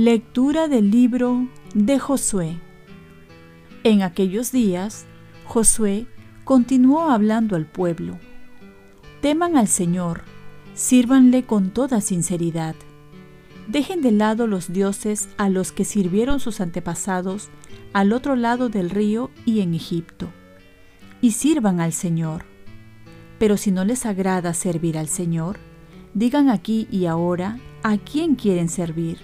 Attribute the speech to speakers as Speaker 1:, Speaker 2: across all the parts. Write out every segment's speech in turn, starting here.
Speaker 1: Lectura del libro de Josué. En aquellos días, Josué continuó hablando al pueblo. Teman al Señor, sírvanle con toda sinceridad. Dejen de lado los dioses a los que sirvieron sus antepasados al otro lado del río y en Egipto, y sirvan al Señor. Pero si no les agrada servir al Señor, digan aquí y ahora a quién quieren servir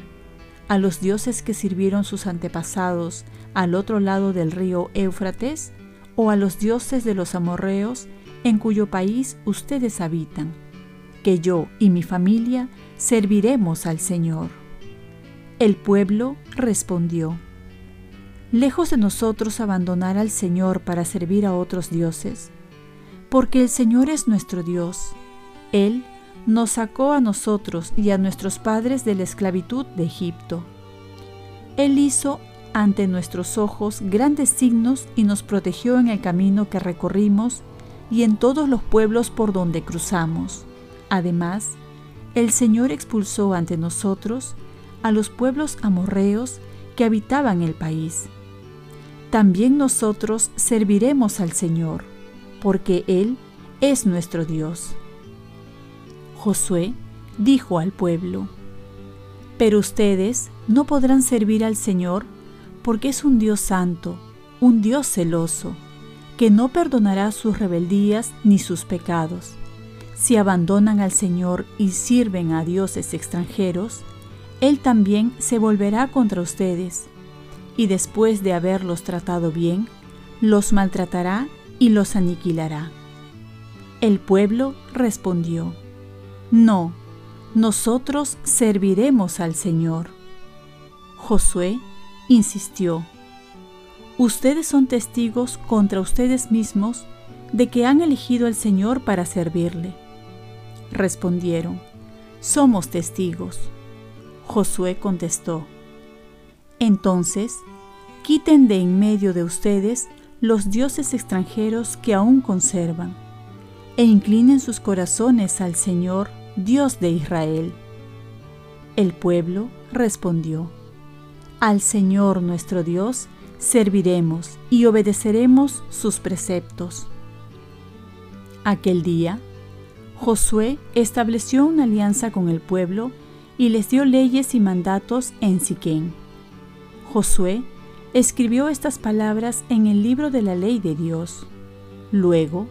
Speaker 1: a los dioses que sirvieron sus antepasados al otro lado del río Éufrates, o a los dioses de los amorreos en cuyo país ustedes habitan, que yo y mi familia serviremos al Señor. El pueblo respondió, Lejos de nosotros abandonar al Señor para servir a otros dioses, porque el Señor es nuestro Dios, Él nos sacó a nosotros y a nuestros padres de la esclavitud de Egipto. Él hizo ante nuestros ojos grandes signos y nos protegió en el camino que recorrimos y en todos los pueblos por donde cruzamos. Además, el Señor expulsó ante nosotros a los pueblos amorreos que habitaban el país. También nosotros serviremos al Señor, porque Él es nuestro Dios. Josué dijo al pueblo, Pero ustedes no podrán servir al Señor porque es un Dios santo, un Dios celoso, que no perdonará sus rebeldías ni sus pecados. Si abandonan al Señor y sirven a dioses extranjeros, Él también se volverá contra ustedes, y después de haberlos tratado bien, los maltratará y los aniquilará. El pueblo respondió, no, nosotros serviremos al Señor. Josué insistió, Ustedes son testigos contra ustedes mismos de que han elegido al Señor para servirle. Respondieron, Somos testigos. Josué contestó, Entonces, quiten de en medio de ustedes los dioses extranjeros que aún conservan e inclinen sus corazones al Señor, Dios de Israel. El pueblo respondió, Al Señor nuestro Dios serviremos y obedeceremos sus preceptos. Aquel día, Josué estableció una alianza con el pueblo y les dio leyes y mandatos en Siquén. Josué escribió estas palabras en el libro de la ley de Dios. Luego,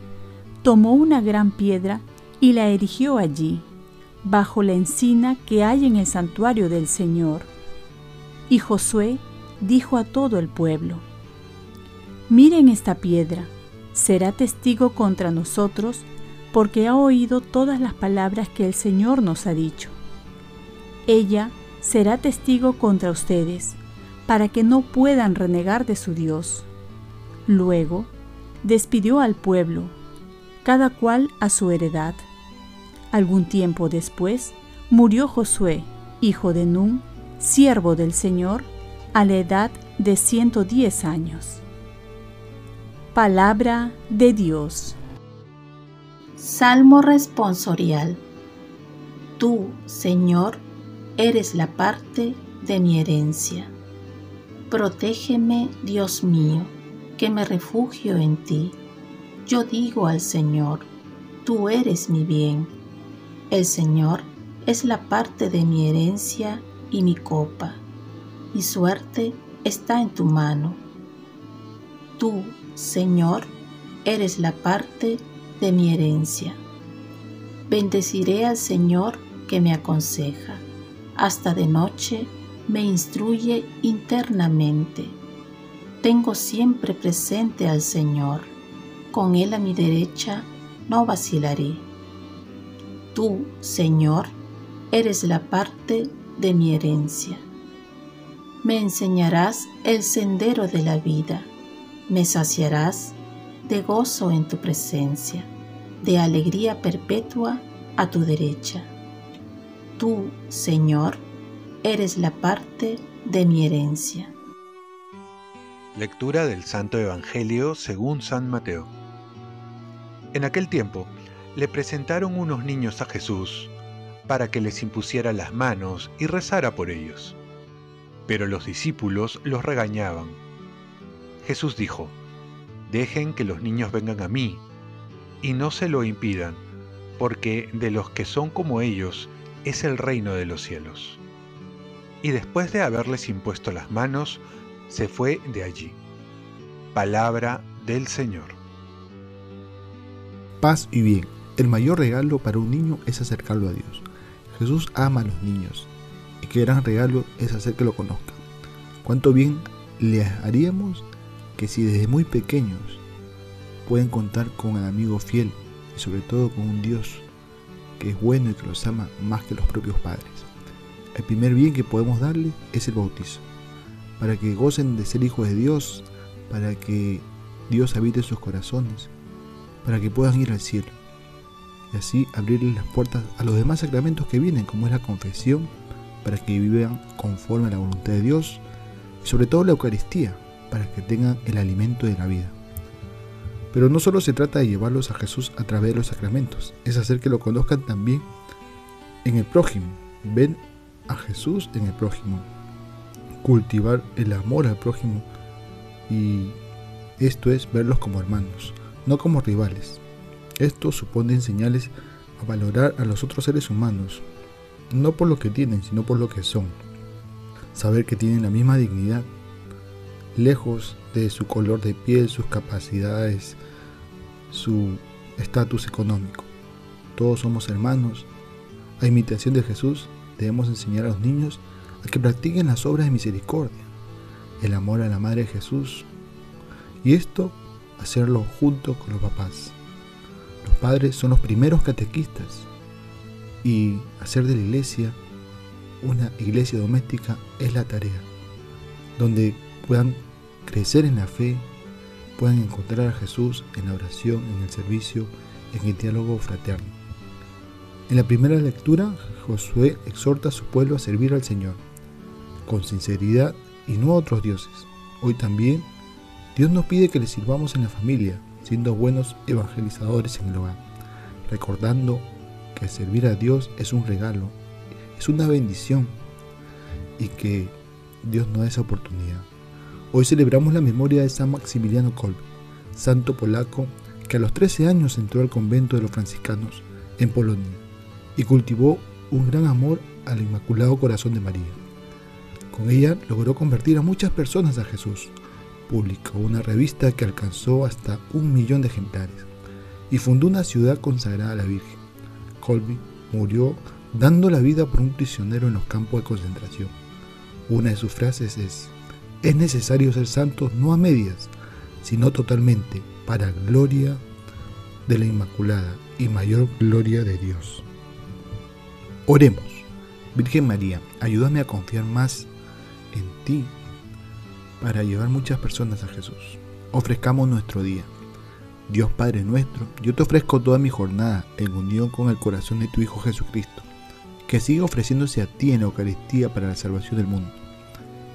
Speaker 1: tomó una gran piedra y la erigió allí, bajo la encina que hay en el santuario del Señor. Y Josué dijo a todo el pueblo, Miren esta piedra, será testigo contra nosotros, porque ha oído todas las palabras que el Señor nos ha dicho. Ella será testigo contra ustedes, para que no puedan renegar de su Dios. Luego, despidió al pueblo, cada cual a su heredad. Algún tiempo después murió Josué, hijo de Nun, siervo del Señor, a la edad de 110 años. Palabra de Dios.
Speaker 2: Salmo responsorial. Tú, Señor, eres la parte de mi herencia. Protégeme, Dios mío, que me refugio en ti yo digo al Señor, tú eres mi bien. El Señor es la parte de mi herencia y mi copa. Mi suerte está en tu mano. Tú, Señor, eres la parte de mi herencia. Bendeciré al Señor que me aconseja. Hasta de noche me instruye internamente. Tengo siempre presente al Señor con Él a mi derecha no vacilaré. Tú, Señor, eres la parte de mi herencia. Me enseñarás el sendero de la vida, me saciarás de gozo en tu presencia, de alegría perpetua a tu derecha. Tú, Señor, eres la parte de mi herencia.
Speaker 3: Lectura del Santo Evangelio según San Mateo. En aquel tiempo le presentaron unos niños a Jesús para que les impusiera las manos y rezara por ellos. Pero los discípulos los regañaban. Jesús dijo, Dejen que los niños vengan a mí, y no se lo impidan, porque de los que son como ellos es el reino de los cielos. Y después de haberles impuesto las manos, se fue de allí. Palabra del Señor.
Speaker 4: Paz y bien. El mayor regalo para un niño es acercarlo a Dios. Jesús ama a los niños y qué gran regalo es hacer que lo conozcan. Cuánto bien le haríamos que si desde muy pequeños pueden contar con un amigo fiel y sobre todo con un Dios que es bueno y que los ama más que los propios padres. El primer bien que podemos darle es el bautizo para que gocen de ser hijos de Dios, para que Dios habite en sus corazones, para que puedan ir al cielo. Y así abrirles las puertas a los demás sacramentos que vienen, como es la confesión, para que vivan conforme a la voluntad de Dios, y sobre todo la Eucaristía, para que tengan el alimento de la vida. Pero no solo se trata de llevarlos a Jesús a través de los sacramentos, es hacer que lo conozcan también en el prójimo. Ven a Jesús en el prójimo, cultivar el amor al prójimo y esto es verlos como hermanos, no como rivales. Esto supone enseñarles a valorar a los otros seres humanos, no por lo que tienen, sino por lo que son. Saber que tienen la misma dignidad, lejos de su color de piel, sus capacidades, su estatus económico. Todos somos hermanos. A imitación de Jesús debemos enseñar a los niños a que practiquen las obras de misericordia, el amor a la Madre de Jesús, y esto hacerlo junto con los papás. Los padres son los primeros catequistas y hacer de la iglesia una iglesia doméstica es la tarea, donde puedan crecer en la fe, puedan encontrar a Jesús en la oración, en el servicio, en el diálogo fraterno. En la primera lectura, Josué exhorta a su pueblo a servir al Señor con sinceridad y no a otros dioses. Hoy también Dios nos pide que le sirvamos en la familia, siendo buenos evangelizadores en el hogar, recordando que servir a Dios es un regalo, es una bendición y que Dios nos da esa oportunidad. Hoy celebramos la memoria de San Maximiliano Kolbe, santo polaco que a los 13 años entró al convento de los franciscanos en Polonia y cultivó un gran amor al Inmaculado Corazón de María. Con ella logró convertir a muchas personas a Jesús. Publicó una revista que alcanzó hasta un millón de ejemplares y fundó una ciudad consagrada a la Virgen. Colby murió dando la vida por un prisionero en los campos de concentración. Una de sus frases es, es necesario ser santos no a medias, sino totalmente, para gloria de la Inmaculada y mayor gloria de Dios. Oremos. Virgen María, ayúdame a confiar más en ti para llevar muchas personas a Jesús. Ofrezcamos nuestro día. Dios Padre nuestro, yo te ofrezco toda mi jornada en unión con el corazón de tu Hijo Jesucristo, que siga ofreciéndose a ti en la Eucaristía para la salvación del mundo.